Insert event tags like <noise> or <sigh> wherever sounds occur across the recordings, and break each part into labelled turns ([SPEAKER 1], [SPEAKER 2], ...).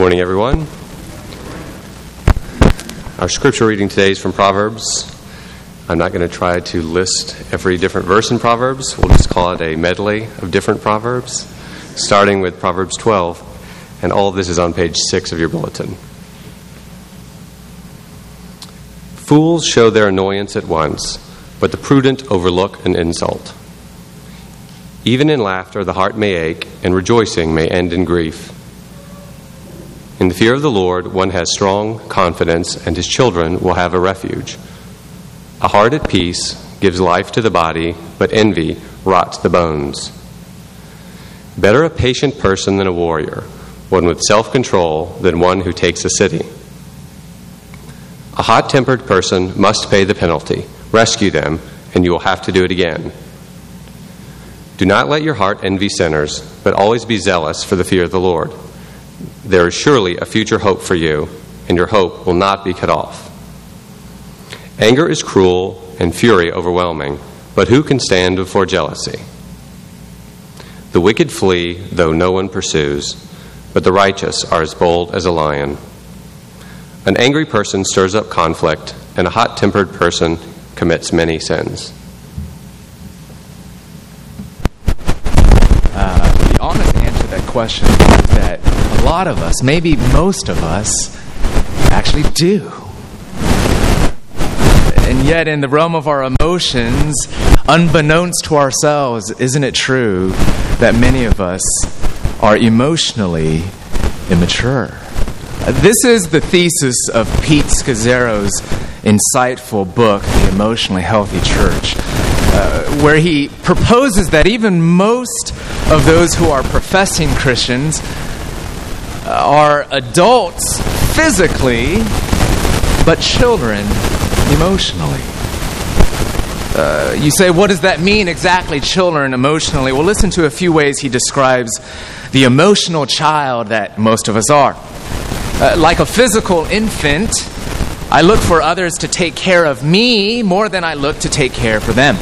[SPEAKER 1] morning, everyone. Our scripture reading today is from Proverbs. I'm not going to try to list every different verse in Proverbs. We'll just call it a medley of different Proverbs, starting with Proverbs 12. And all of this is on page 6 of your bulletin. Fools show their annoyance at once, but the prudent overlook an insult. Even in laughter, the heart may ache, and rejoicing may end in grief. In the fear of the Lord, one has strong confidence, and his children will have a refuge. A heart at peace gives life to the body, but envy rots the bones. Better a patient person than a warrior, one with self control than one who takes a city. A hot tempered person must pay the penalty. Rescue them, and you will have to do it again. Do not let your heart envy sinners, but always be zealous for the fear of the Lord. There is surely a future hope for you, and your hope will not be cut off. Anger is cruel and fury overwhelming, but who can stand before jealousy? The wicked flee, though no one pursues, but the righteous are as bold as a lion. An angry person stirs up conflict, and a hot tempered person commits many sins.
[SPEAKER 2] Uh, the honest answer to that question lot of us, maybe most of us, actually do. And yet, in the realm of our emotions, unbeknownst to ourselves, isn't it true that many of us are emotionally immature? This is the thesis of Pete Scazzero's insightful book, The Emotionally Healthy Church, uh, where he proposes that even most of those who are professing Christians are adults physically, but children emotionally. Uh, you say, what does that mean exactly, children emotionally? Well, listen to a few ways he describes the emotional child that most of us are. Uh, like a physical infant, I look for others to take care of me more than I look to take care for them.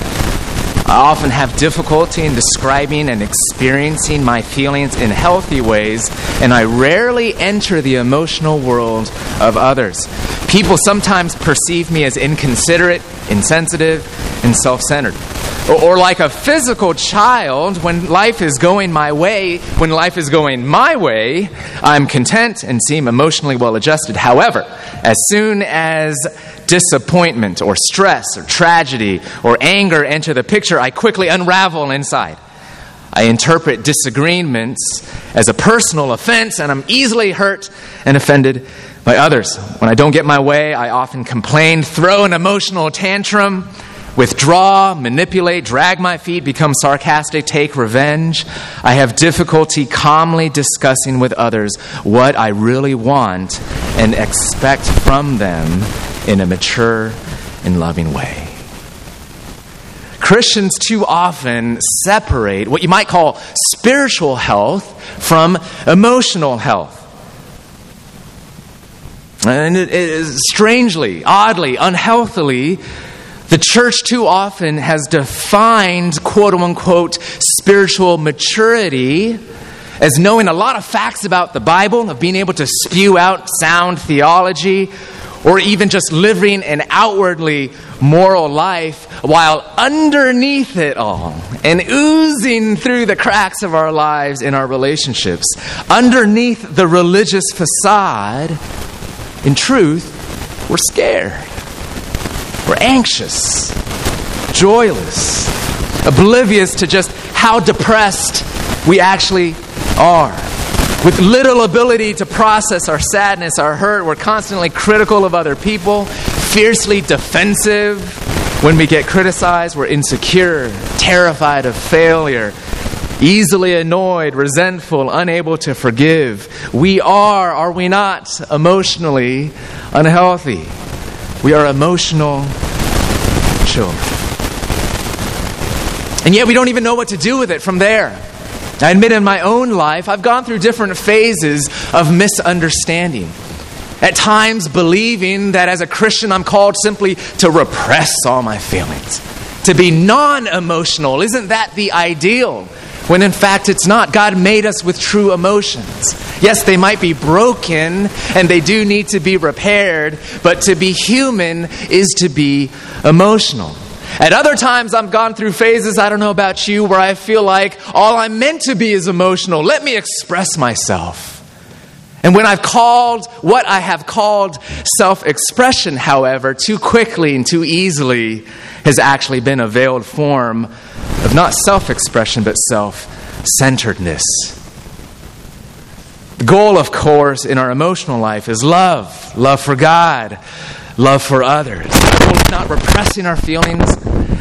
[SPEAKER 2] I often have difficulty in describing and experiencing my feelings in healthy ways, and I rarely enter the emotional world of others. People sometimes perceive me as inconsiderate, insensitive, and self centered. Or, like a physical child, when life is going my way, when life is going my way, I'm content and seem emotionally well adjusted. However, as soon as disappointment or stress or tragedy or anger enter the picture, I quickly unravel inside. I interpret disagreements as a personal offense, and I'm easily hurt and offended by others. When I don't get my way, I often complain, throw an emotional tantrum, withdraw, manipulate, drag my feet, become sarcastic, take revenge. I have difficulty calmly discussing with others what I really want and expect from them in a mature and loving way. Christians too often separate what you might call spiritual health from emotional health. And it is strangely, oddly, unhealthily, the church too often has defined quote unquote spiritual maturity as knowing a lot of facts about the Bible, of being able to spew out sound theology, or even just living an outwardly moral life while underneath it all and oozing through the cracks of our lives in our relationships, underneath the religious facade, in truth, we're scared. We're anxious, joyless, oblivious to just how depressed we actually are. With little ability to process our sadness, our hurt, we're constantly critical of other people, fiercely defensive. When we get criticized, we're insecure, terrified of failure, easily annoyed, resentful, unable to forgive. We are, are we not, emotionally unhealthy? We are emotional children. And yet we don't even know what to do with it from there. I admit in my own life, I've gone through different phases of misunderstanding. At times, believing that as a Christian, I'm called simply to repress all my feelings, to be non emotional. Isn't that the ideal? when in fact it's not. God made us with true emotions. Yes, they might be broken and they do need to be repaired, but to be human is to be emotional. At other times, I've gone through phases, I don't know about you, where I feel like all I'm meant to be is emotional. Let me express myself. And when I've called what I have called self expression, however, too quickly and too easily has actually been a veiled form of not self expression, but self centeredness. The goal, of course, in our emotional life is love love for God, love for others. The goal is not repressing our feelings.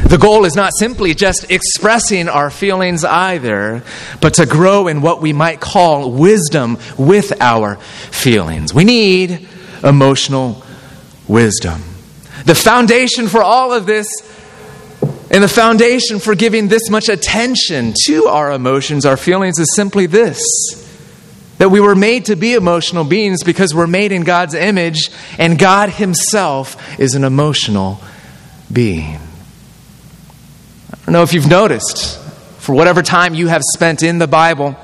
[SPEAKER 2] The goal is not simply just expressing our feelings either, but to grow in what we might call wisdom with our feelings. We need emotional wisdom. The foundation for all of this and the foundation for giving this much attention to our emotions, our feelings, is simply this that we were made to be emotional beings because we're made in God's image, and God Himself is an emotional being. I don't know if you've noticed, for whatever time you have spent in the Bible,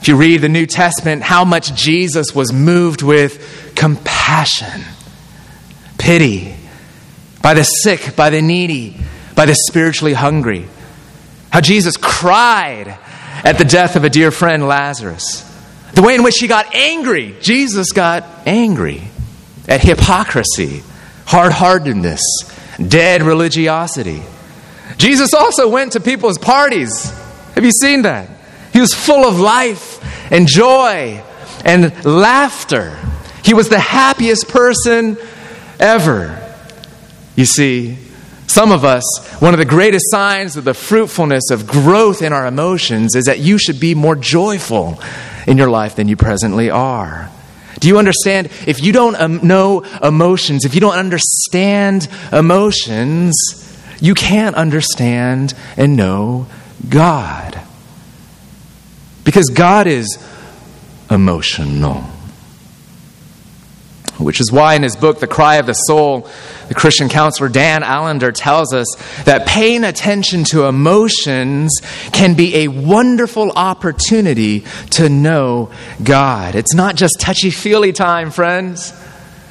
[SPEAKER 2] if you read the New Testament, how much Jesus was moved with compassion, pity, by the sick, by the needy by the spiritually hungry. How Jesus cried at the death of a dear friend, Lazarus. The way in which he got angry. Jesus got angry at hypocrisy, hard heartedness, dead religiosity. Jesus also went to people's parties. Have you seen that? He was full of life and joy and laughter. He was the happiest person ever. You see, some of us, one of the greatest signs of the fruitfulness of growth in our emotions is that you should be more joyful in your life than you presently are. Do you understand? If you don't um, know emotions, if you don't understand emotions, you can't understand and know God. Because God is emotional. Which is why in his book, The Cry of the Soul, the Christian counselor Dan Allender tells us that paying attention to emotions can be a wonderful opportunity to know God. It's not just touchy feely time, friends.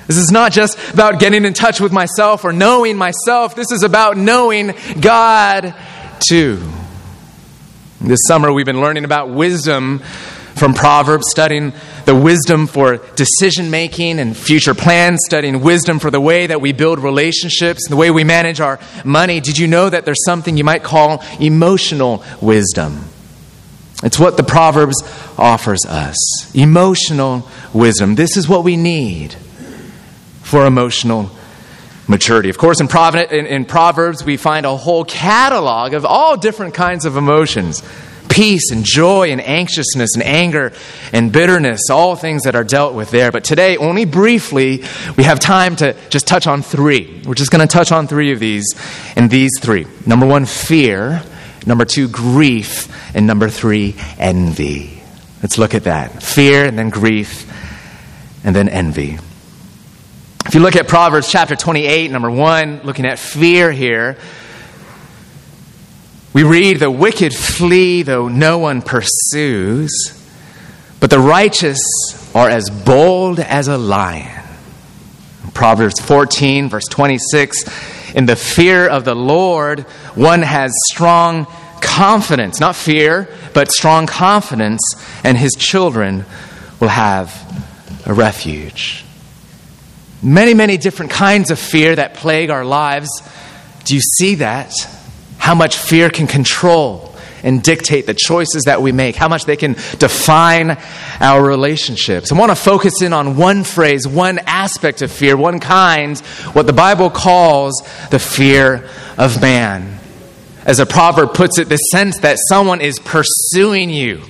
[SPEAKER 2] This is not just about getting in touch with myself or knowing myself. This is about knowing God too. This summer, we've been learning about wisdom from Proverbs, studying the wisdom for decision making and future plans, studying wisdom for the way that we build relationships, the way we manage our money. Did you know that there's something you might call emotional wisdom? It's what the Proverbs offers us emotional wisdom. This is what we need for emotional maturity. Of course, in, in, Proverbs, we find a whole catalog of all different kinds of emotions peace and joy and anxiousness and anger and bitterness, all things that are dealt with there. But today, only briefly, we have time to just touch on three. We're just going to touch on three of these, and these three. Number one, fear. Number two, grief. And number three, envy. Let's look at that. Fear, and then grief, and then envy. If you look at Proverbs chapter 28, number one, looking at fear here, we read, The wicked flee, though no one pursues, but the righteous are as bold as a lion. Proverbs 14, verse 26 In the fear of the Lord, one has strong confidence, not fear, but strong confidence, and his children will have a refuge. Many, many different kinds of fear that plague our lives. Do you see that? How much fear can control and dictate the choices that we make, how much they can define our relationships. I want to focus in on one phrase, one aspect of fear, one kind, what the Bible calls the fear of man. As a proverb puts it, the sense that someone is pursuing you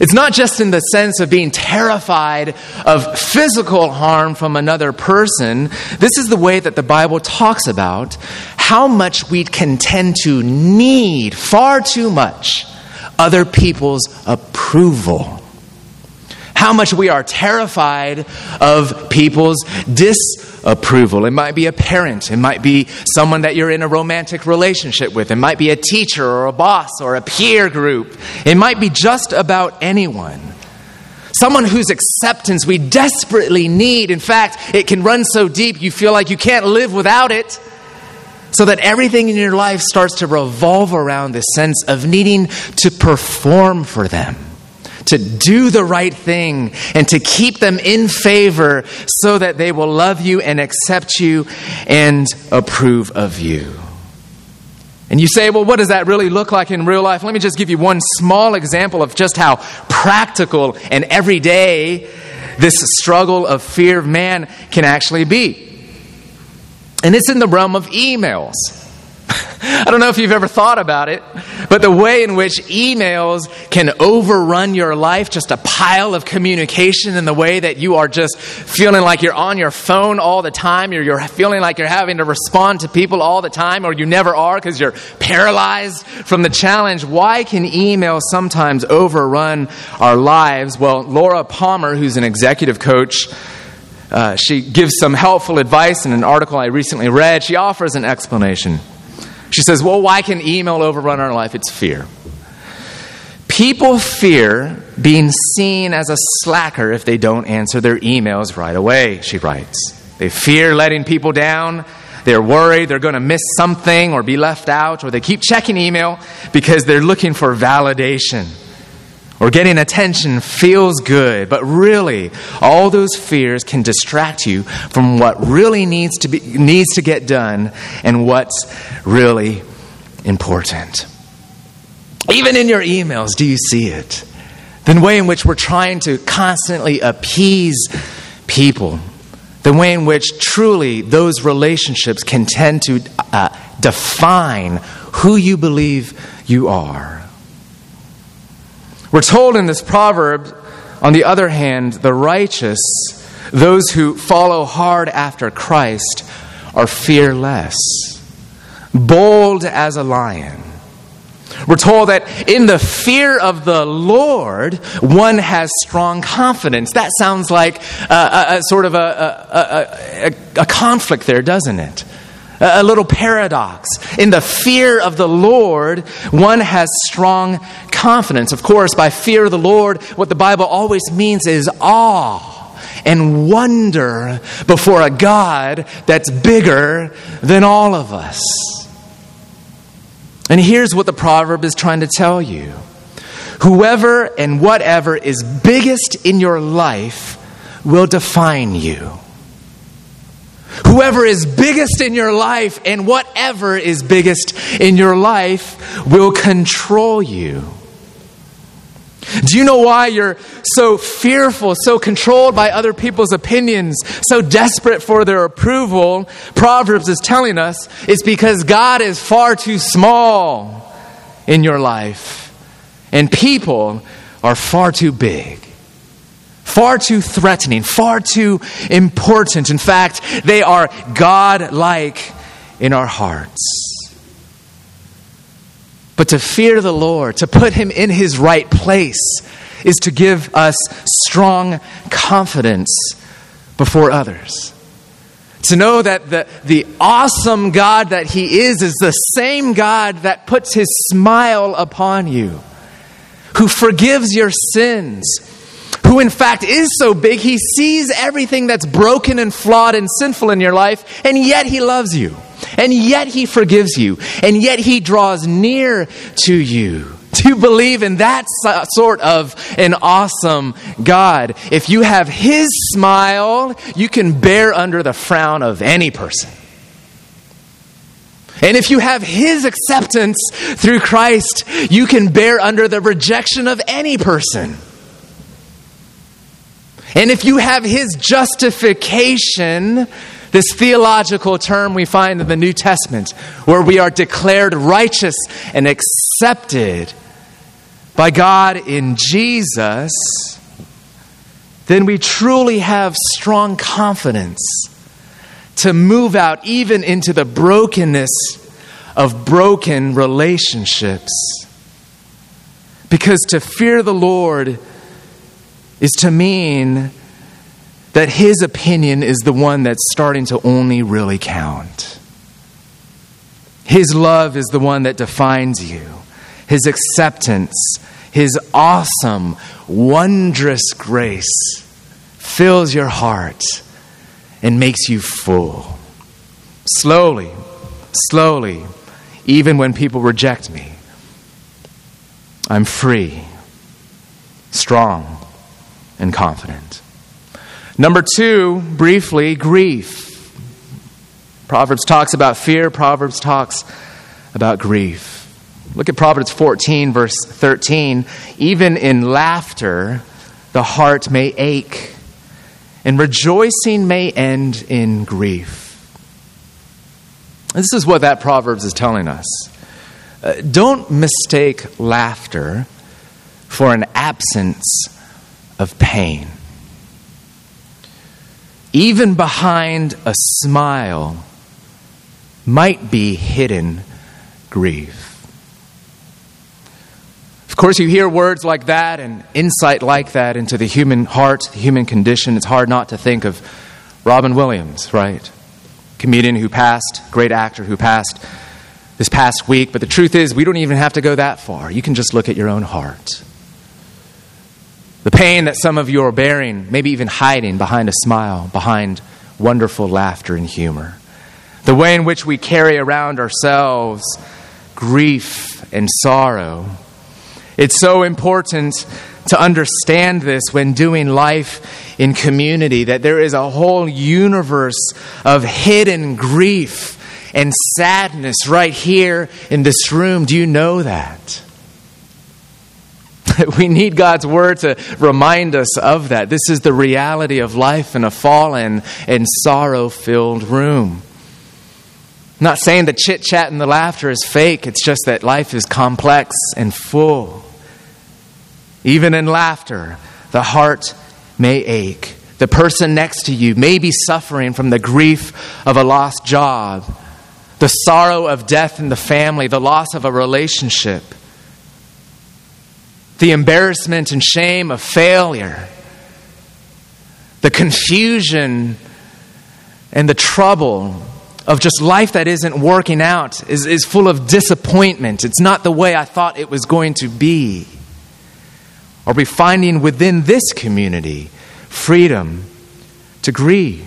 [SPEAKER 2] it's not just in the sense of being terrified of physical harm from another person. This is the way that the Bible talks about how much we can tend to need far too much other people's approval. How much we are terrified of people's disapproval. It might be a parent. It might be someone that you're in a romantic relationship with. It might be a teacher or a boss or a peer group. It might be just about anyone. Someone whose acceptance we desperately need. In fact, it can run so deep you feel like you can't live without it. So that everything in your life starts to revolve around this sense of needing to perform for them, to do the right thing, and to keep them in favor so that they will love you and accept you and approve of you. And you say, well, what does that really look like in real life? Let me just give you one small example of just how practical and everyday this struggle of fear of man can actually be. And it's in the realm of emails. <laughs> I don't know if you've ever thought about it, but the way in which emails can overrun your life, just a pile of communication in the way that you are just feeling like you're on your phone all the time, or you're feeling like you're having to respond to people all the time, or you never are because you're paralyzed from the challenge. Why can email sometimes overrun our lives? Well, Laura Palmer, who's an executive coach, uh, she gives some helpful advice in an article I recently read. She offers an explanation. She says, Well, why can email overrun our life? It's fear. People fear being seen as a slacker if they don't answer their emails right away, she writes. They fear letting people down. They're worried they're going to miss something or be left out, or they keep checking email because they're looking for validation or getting attention feels good, but really, all those fears can distract you from what really needs to, be, needs to get done and what's really important. Even in your emails, do you see it? The way in which we're trying to constantly appease people, the way in which truly those relationships can tend to uh, define who you believe you are. We're told in this proverb, on the other hand, the righteous, those who follow hard after Christ, are fearless, bold as a lion. We're told that in the fear of the Lord, one has strong confidence. That sounds like uh, uh, uh, a, a, a sort of a, a, conflict there, doesn't it? A little paradox. In the fear of the Lord, one has strong confidence. Of course, by fear of the Lord, what the Bible always means is awe and wonder before a God that's bigger than all of us. And here's what the proverb is trying to tell you whoever and whatever is biggest in your life will define you. Whoever is biggest in your life and whatever is biggest in your life will control you. Do you know why you're so fearful, so controlled by other people's opinions, so desperate for their approval? Proverbs is telling us it's because God is far too small in your life, and people are far too big far too threatening, far too important. In fact, they are God like in our hearts. But to fear the Lord, to put Him in His right place, is to give us strong confidence before others. To know that the, the awesome God that He is is the same God that puts His smile upon you, who forgives your sins who in fact is so big, he sees everything that's broken and flawed and sinful in your life, and yet he loves you. And yet he forgives you. And yet he draws near to you. <laughs> To believe in that uh, sort of an awesome God. If you have his smile, you can bear under the frown of any person. And if you have his acceptance through Christ, you can bear under the rejection of any person. And if you have his justification, this theological term we find in the New Testament, where we are declared righteous and accepted by God in Jesus, then we truly have strong confidence to move out even into the brokenness of broken relationships. Because to fear the Lord is to mean that his opinion is the one that's starting to only really count. His love is the one that defines you. His acceptance, His awesome, wondrous grace fills your heart and makes you full. Slowly, slowly, even when people reject me, I'm free, strong, and confident. Number two, briefly, grief. Proverbs talks about fear, Proverbs talks about grief. Look at Proverbs 14, verse 13. Even in laughter, the heart may ache, and rejoicing may end in grief. This is what that Proverbs is telling us. Uh, don't mistake laughter for an absence of pain. Even behind a smile, might be hidden grief. Of course, you hear words like that and insight like that into the human heart, the human condition. It's hard not to think of Robin Williams, right? Comedian who passed, great actor who passed this past week. But the truth is, we don't even have to go that far. You can just look at your own heart. The pain that some of you are bearing, maybe even hiding behind a smile, behind wonderful laughter and humor the way in which we carry around ourselves grief and sorrow. It's so important to understand this when doing life in community that there is a whole universe of hidden grief and sadness right here in this room. Do you know that? <laughs> We need God's word to remind us of that. This is the reality of life in a fallen and sorrow filled room. I'm not saying the chit chat and the laughter is fake, it's just that life is complex and full. Even in laughter, the heart may ache. The person next to you may be suffering from the grief of a lost job, the sorrow of death in the family, the loss of a relationship, the embarrassment and shame of failure, the confusion and the trouble of just life that isn't working out is, is full of disappointment. It's not the way I thought it was going to be. Are we finding within this community freedom to grieve?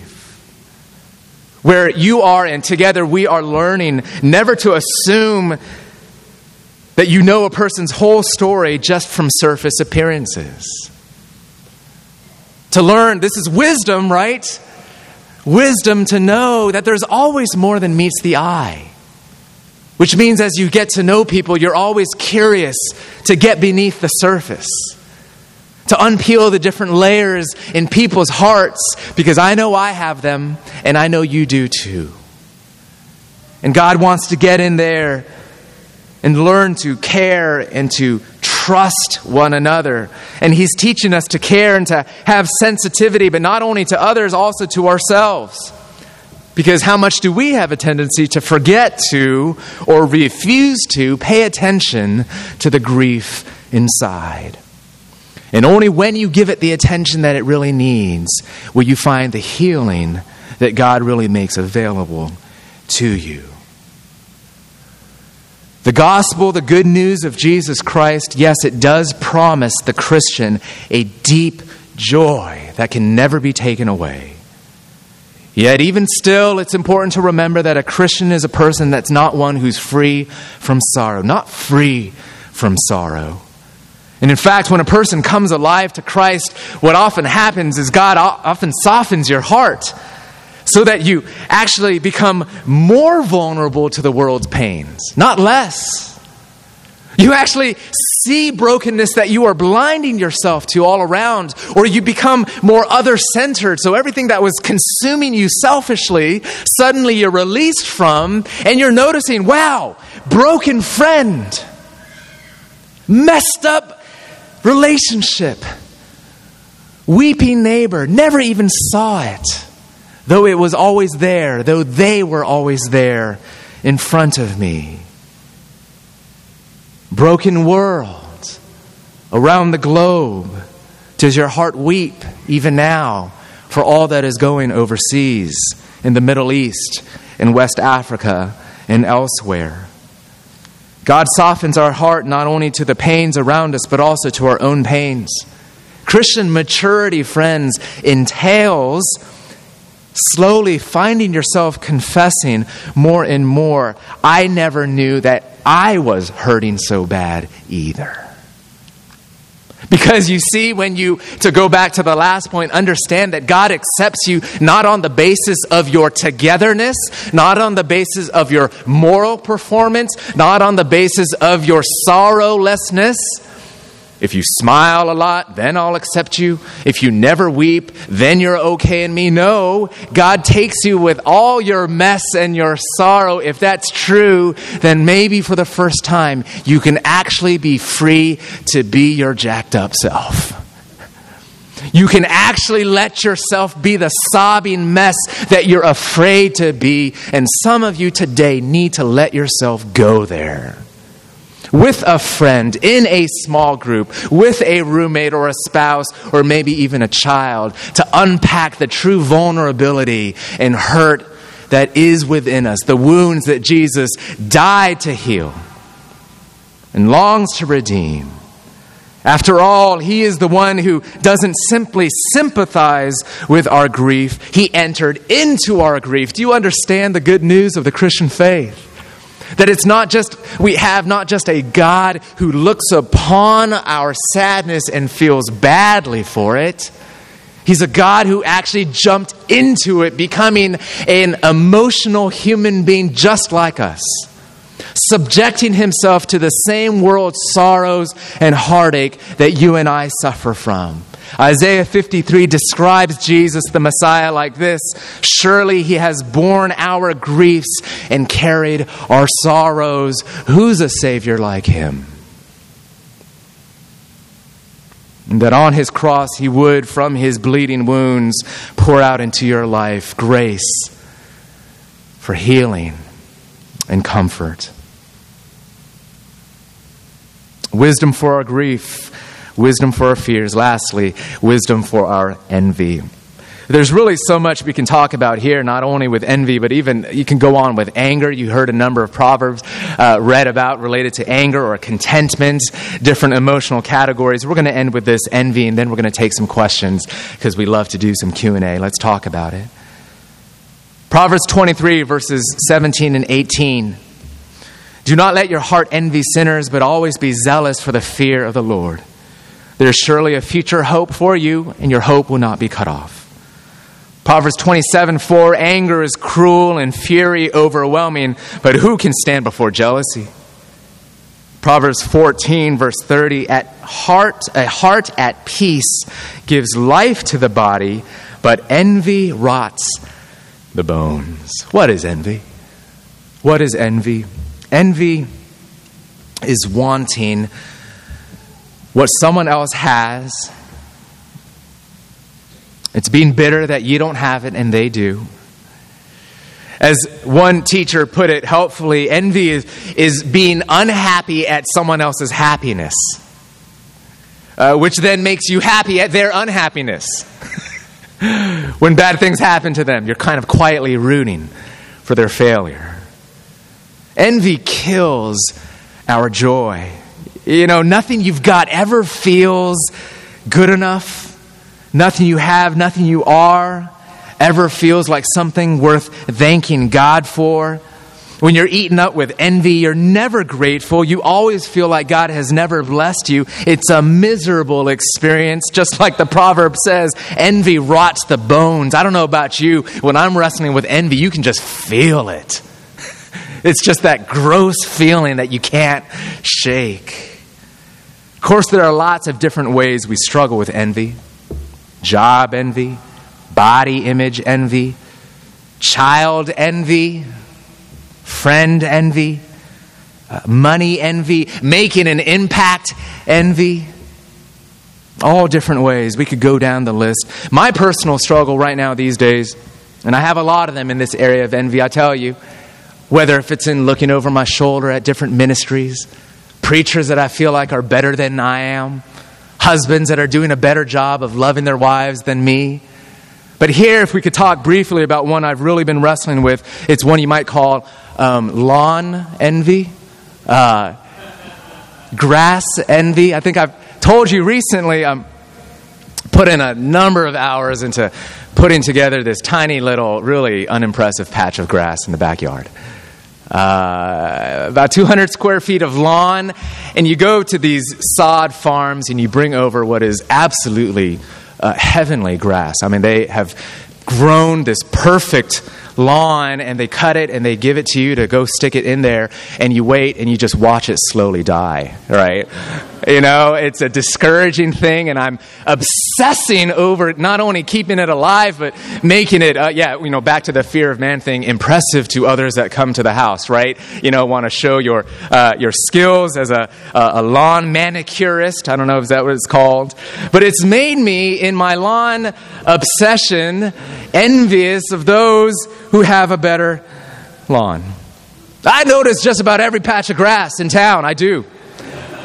[SPEAKER 2] Where you are and together we are learning never to assume that you know a person's whole story just from surface appearances. To learn, this is wisdom, right? wisdom to know that there's always more than meets the eye. Which means as you get to know people, you're always curious to get beneath the surface, to unpeel the different layers in people's hearts, because I know I have them, and I know you do too. And God wants to get in there and learn to care and to trust one another. And He's teaching us to care and to have sensitivity, but not only to others, also to ourselves. Because how much do we have a tendency to forget to or refuse to pay attention to the grief inside? And only when you give it the attention that it really needs will you find the healing that God really makes available to you. The gospel, the good news of Jesus Christ, yes, it does promise the Christian a deep joy that can never be taken away. Yet, even still, it's important to remember that a Christian is a person that's not one who's free from sorrow, not free from sorrow. And in fact, when a person comes alive to Christ, what often happens is God often softens your heart so that you actually become more vulnerable to the world's pains, not less. You actually see brokenness that you are blinding yourself to all around, or you become more other centered. So everything that was consuming you selfishly, suddenly you're released from, and you're noticing, wow, broken friend, messed up relationship, weeping neighbor, never even saw it though it was always there, though they were always there in front of me. Broken world around the globe, does your heart weep even now for all that is going overseas, in the Middle East, in West Africa, and elsewhere. God softens our heart not only to the pains around us, but also to our own pains. Christian maturity, friends, entails slowly finding yourself confessing more and more, I never knew that I was hurting so bad either. Because you see, when you, to go back to the last point, understand that God accepts you not on the basis of your togetherness, not on the basis of your moral performance, not on the basis of your sorrowlessness if you smile a lot, then I'll accept you. If you never weep, then you're okay in me. No, God takes you with all your mess and your sorrow. If that's true, then maybe for the first time, you can actually be free to be your jacked up self. You can actually let yourself be the sobbing mess that you're afraid to be. And some of you today need to let yourself go there with a friend, in a small group, with a roommate or a spouse, or maybe even a child, to unpack the true vulnerability and hurt that is within us, the wounds that Jesus died to heal and longs to redeem. After all, He is the one who doesn't simply sympathize with our grief, He entered into our grief. Do you understand the good news of the Christian faith? That it's not just, we have not just a God who looks upon our sadness and feels badly for it. He's a God who actually jumped into it, becoming an emotional human being just like us, subjecting himself to the same world's sorrows and heartache that you and I suffer from. Isaiah 53 describes Jesus, the Messiah, like this Surely he has borne our griefs and carried our sorrows. Who's a Savior like him? And that on his cross he would, from his bleeding wounds, pour out into your life grace for healing and comfort. Wisdom for our grief wisdom for our fears. Lastly, wisdom for our envy. There's really so much we can talk about here, not only with envy, but even you can go on with anger. You heard a number of proverbs uh, read about related to anger or contentment, different emotional categories. We're going to end with this envy, and then we're going to take some questions because we love to do some Q and A. Let's talk about it. Proverbs 23 verses 17 and 18. Do not let your heart envy sinners, but always be zealous for the fear of the Lord. There's surely a future hope for you, and your hope will not be cut off. Proverbs 27 4 Anger is cruel and fury overwhelming, but who can stand before jealousy? Proverbs 14, verse 30 At heart, a heart at peace gives life to the body, but envy rots the bones. What is envy? What is envy? Envy is wanting what someone else has. It's being bitter that you don't have it and they do. As one teacher put it helpfully, envy is, is being unhappy at someone else's happiness, uh, which then makes you happy at their unhappiness. <laughs> when bad things happen to them, you're kind of quietly rooting for their failure. Envy kills our joy. You know, nothing you've got ever feels good enough. Nothing you have, nothing you are ever feels like something worth thanking God for. When you're eaten up with envy, you're never grateful. You always feel like God has never blessed you. It's a miserable experience, just like the proverb says envy rots the bones. I don't know about you. When I'm wrestling with envy, you can just feel it. <laughs> It's just that gross feeling that you can't shake. Of course, there are lots of different ways we struggle with envy job envy, body image envy, child envy, friend envy, uh, money envy, making an impact envy. All different ways. We could go down the list. My personal struggle right now these days, and I have a lot of them in this area of envy, I tell you, whether if it's in looking over my shoulder at different ministries, preachers that I feel like are better than I am, husbands that are doing a better job of loving their wives than me. But here, if we could talk briefly about one I've really been wrestling with, it's one you might call um, lawn envy, uh, grass envy. I think I've told you recently, I'm put in a number of hours into putting together this tiny little, really unimpressive patch of grass in the backyard. Uh, about 200 square feet of lawn, and you go to these sod farms and you bring over what is absolutely uh, heavenly grass. I mean, they have grown this perfect lawn and they cut it and they give it to you to go stick it in there and you wait and you just watch it slowly die, right? You know, it's a discouraging thing and I'm obsessing over not only keeping it alive, but making it, uh, yeah, you know, back to the fear of man thing, impressive to others that come to the house, right? You know, want to show your, uh, your skills as a, a lawn manicurist. I don't know if that what it's called. But it's made me, in my lawn obsession, envious of those who have a better lawn. I notice just about every patch of grass in town. I do.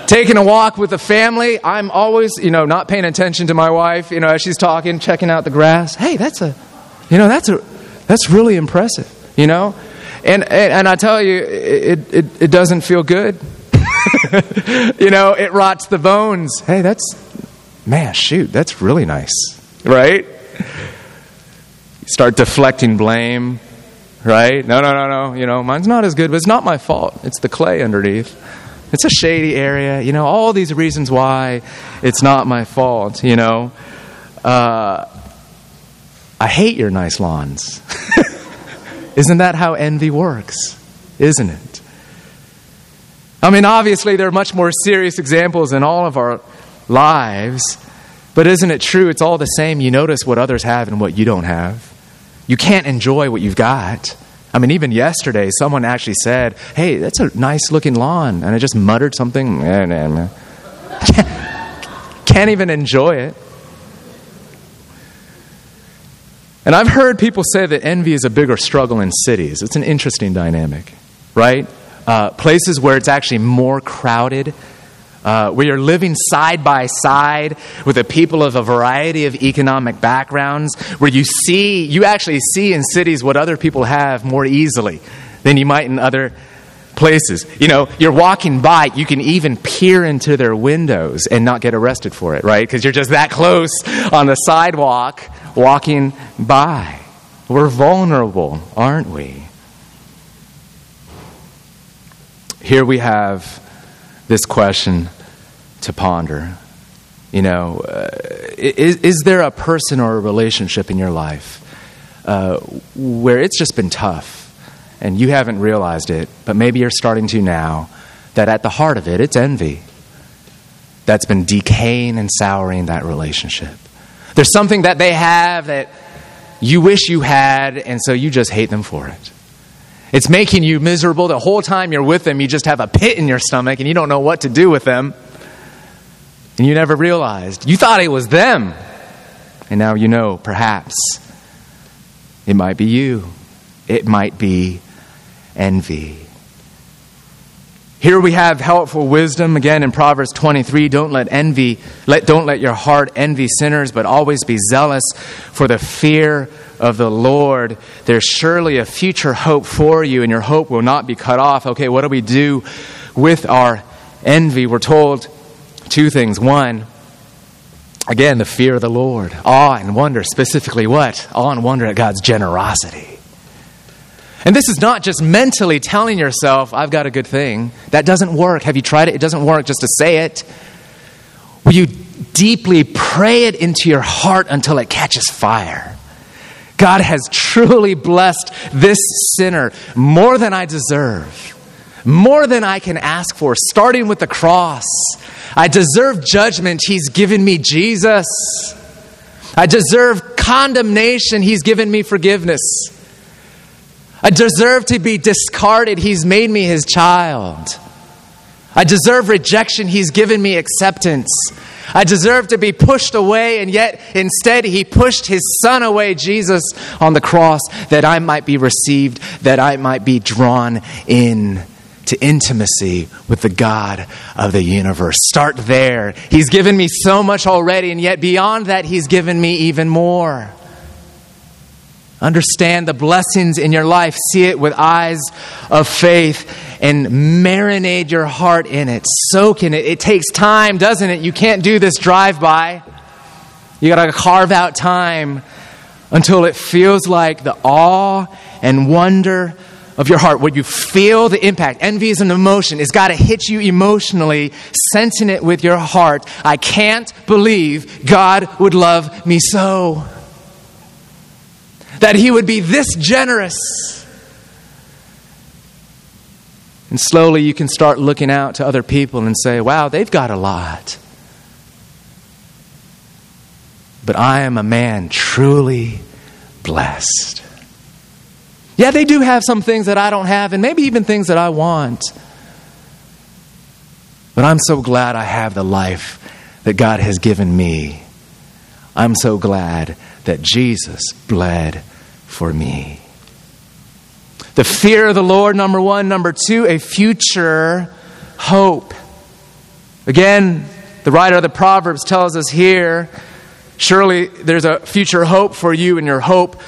[SPEAKER 2] Taking a walk with the family, I'm always, you know, not paying attention to my wife, you know, as she's talking, checking out the grass. Hey, that's a, you know, that's a, that's really impressive, you know? And, and, and I tell you, it, it, it doesn't feel good. <laughs> you know, it rots the bones. Hey, that's, man, shoot, that's really nice, right? Start deflecting blame, right? No, no, no, no. You know, mine's not as good, but it's not my fault. It's the clay underneath. It's a shady area. You know, all these reasons why it's not my fault, you know. Uh, I hate your nice lawns. <laughs> Isn't that how envy works? Isn't it? I mean, obviously, there are much more serious examples in all of our lives, but isn't it true? It's all the same. You notice what others have and what you don't have. You can't enjoy what you've got. I mean, even yesterday, someone actually said, Hey, that's a nice looking lawn. And I just muttered something. <laughs> Can't even enjoy it. And I've heard people say that envy is a bigger struggle in cities. It's an interesting dynamic, right? Uh, places where it's actually more crowded uh, we are living side by side with a people of a variety of economic backgrounds where you see, you actually see in cities what other people have more easily than you might in other places. You know, you're walking by, you can even peer into their windows and not get arrested for it, right? Because you're just that close on the sidewalk walking by. We're vulnerable, aren't we? Here we have this question to ponder. You know, uh, is, is there a person or a relationship in your life uh, where it's just been tough and you haven't realized it, but maybe you're starting to now, that at the heart of it, it's envy that's been decaying and souring that relationship? There's something that they have that you wish you had, and so you just hate them for it. It's making you miserable. The whole time you're with them, you just have a pit in your stomach and you don't know what to do with them. And you never realized. You thought it was them. And now you know, perhaps, it might be you. It might be envy. Here we have helpful wisdom again in Proverbs 23. Don't let envy, let, don't let your heart envy sinners, but always be zealous for the fear of the Lord, there's surely a future hope for you, and your hope will not be cut off. Okay, what do we do with our envy? We're told two things. One, again, the fear of the Lord, awe and wonder. Specifically, what? Awe and wonder at God's generosity. And this is not just mentally telling yourself, I've got a good thing. That doesn't work. Have you tried it? It doesn't work just to say it. Will you deeply pray it into your heart until it catches fire? God has truly blessed this sinner more than I deserve, more than I can ask for, starting with the cross. I deserve judgment. He's given me Jesus. I deserve condemnation. He's given me forgiveness. I deserve to be discarded. He's made me his child. I deserve rejection. He's given me acceptance. I deserve to be pushed away, and yet instead he pushed his son away, Jesus, on the cross, that I might be received, that I might be drawn in to intimacy with the God of the universe. Start there. He's given me so much already, and yet beyond that, he's given me even more. Understand the blessings in your life. See it with eyes of faith and marinate your heart in it. Soak in it. It takes time, doesn't it? You can't do this drive by. You got to carve out time until it feels like the awe and wonder of your heart, where you feel the impact. Envy is an emotion. It's got to hit you emotionally, sensing it with your heart. I can't believe God would love me so that he would be this generous. And slowly you can start looking out to other people and say, wow, they've got a lot. But I am a man truly blessed. Yeah, they do have some things that I don't have, and maybe even things that I want. But I'm so glad I have the life that God has given me. I'm so glad that Jesus bled for me. The fear of the Lord, number one. Number two, a future hope. Again, the writer of the Proverbs tells us here surely there's a future hope for you, and your hope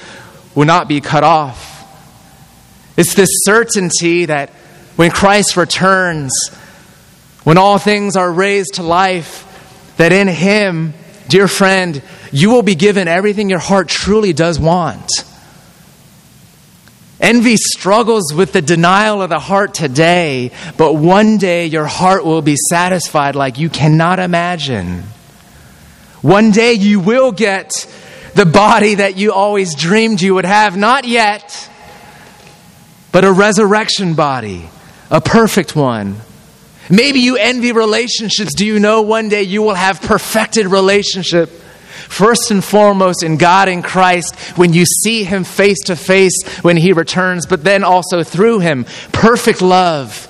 [SPEAKER 2] will not be cut off. It's this certainty that when Christ returns, when all things are raised to life, that in Him, dear friend, you will be given everything your heart truly does want. Envy struggles with the denial of the heart today, but one day your heart will be satisfied like you cannot imagine. One day you will get the body that you always dreamed you would have, not yet, but a resurrection body, a perfect one. Maybe you envy relationships. Do you know one day you will have perfected relationship? First and foremost in God in Christ when you see Him face to face when He returns, but then also through Him, perfect love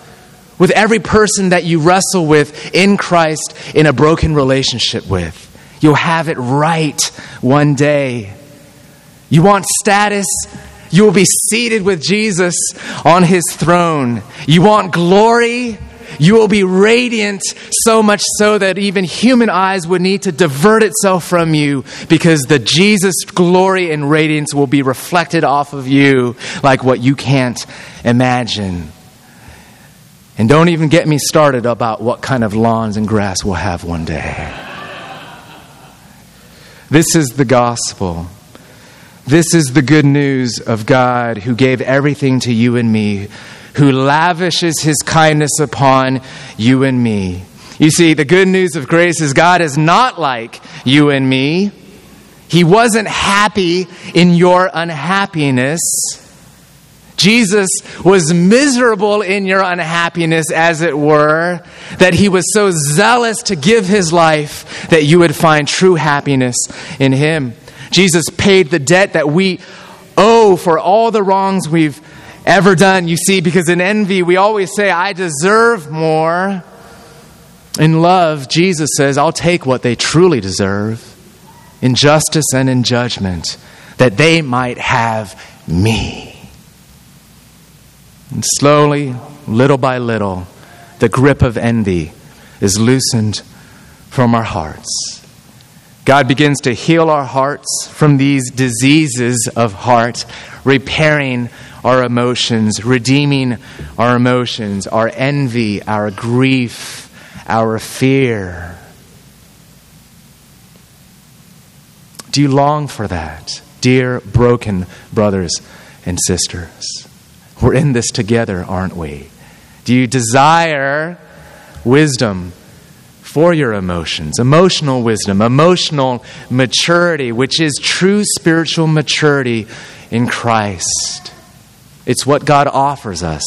[SPEAKER 2] with every person that you wrestle with in Christ in a broken relationship with. You'll have it right one day. You want status? You will be seated with Jesus on his throne. You want glory? You will be radiant so much so that even human eyes would need to divert itself from you because the Jesus glory and radiance will be reflected off of you like what you can't imagine. And don't even get me started about what kind of lawns and grass we'll have one day. This is the gospel. This is the good news of God who gave everything to you and me who lavishes his kindness upon you and me. You see, the good news of grace is God is not like you and me. He wasn't happy in your unhappiness. Jesus was miserable in your unhappiness, as it were, that he was so zealous to give his life that you would find true happiness in him. Jesus paid the debt that we owe for all the wrongs we've ever done. You see, because in envy, we always say, I deserve more. In love, Jesus says, I'll take what they truly deserve in justice and in judgment, that they might have me. And slowly, little by little, the grip of envy is loosened from our hearts. God begins to heal our hearts from these diseases of heart, repairing our emotions, redeeming our emotions, our envy, our grief, our fear. Do you long for that, dear broken brothers and sisters? We're in this together, aren't we? Do you desire wisdom for your emotions? Emotional wisdom, emotional maturity, which is true spiritual maturity in Christ. It's what God offers us.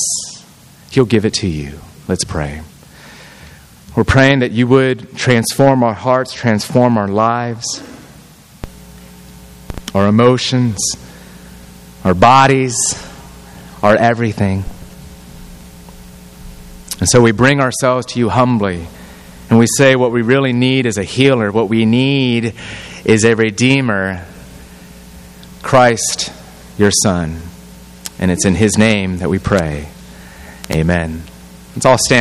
[SPEAKER 2] He'll give it to you. Let's pray. We're praying that you would transform our hearts, transform our lives, our emotions, our bodies, our everything. And so we bring ourselves to you humbly. And we say what we really need is a healer. What we need is a redeemer, Christ, your Son. And it's in His name that we pray. Amen. Let's all stand.